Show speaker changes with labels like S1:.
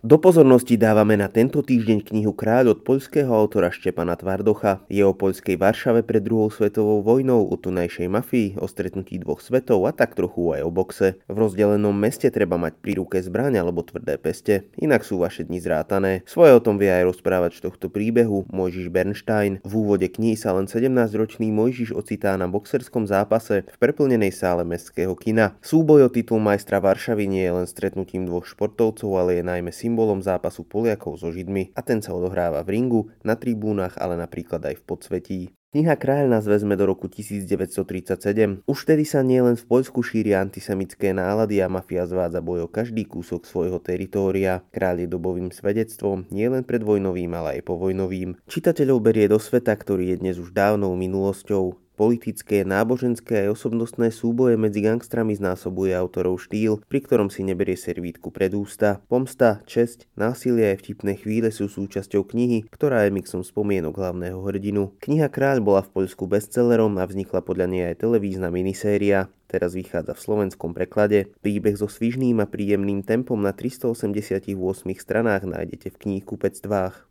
S1: Do pozornosti dávame na tento týždeň knihu Kráľ od poľského autora Štepana Tvardocha. Je o poľskej Varšave pred druhou svetovou vojnou, o tunajšej mafii, o stretnutí dvoch svetov a tak trochu aj o boxe. V rozdelenom meste treba mať pri ruke zbraň alebo tvrdé peste, inak sú vaše dni zrátané. Svoje o tom vie aj rozprávať tohto príbehu Mojžiš Bernstein. V úvode knihy sa len 17-ročný Mojžiš ocitá na boxerskom zápase v preplnenej sále mestského kina. Súboj o titul majstra Varšavy nie je len stretnutím dvoch športovcov, ale je najmä symbolom zápasu Poliakov so Židmi a ten sa odohráva v ringu, na tribúnach, ale napríklad aj v podsvetí. Kniha Kráľ nás vezme do roku 1937. Už vtedy sa nielen v Poľsku šíria antisemické nálady a mafia zvádza boj každý kúsok svojho teritória. Kráľ je dobovým svedectvom, nielen predvojnovým, ale aj povojnovým. Čitateľov berie do sveta, ktorý je dnes už dávnou minulosťou. Politické, náboženské aj osobnostné súboje medzi gangstrami znásobuje autorov štýl, pri ktorom si neberie servítku pred ústa. Pomsta, česť, násilie aj vtipné chvíle sú súčasťou knihy, ktorá je mixom spomienok hlavného hrdinu. Kniha Kráľ bola v Poľsku bestsellerom a vznikla podľa nej aj televízna miniséria. Teraz vychádza v slovenskom preklade. Príbeh so svižným a príjemným tempom na 388 stranách nájdete v pectvách.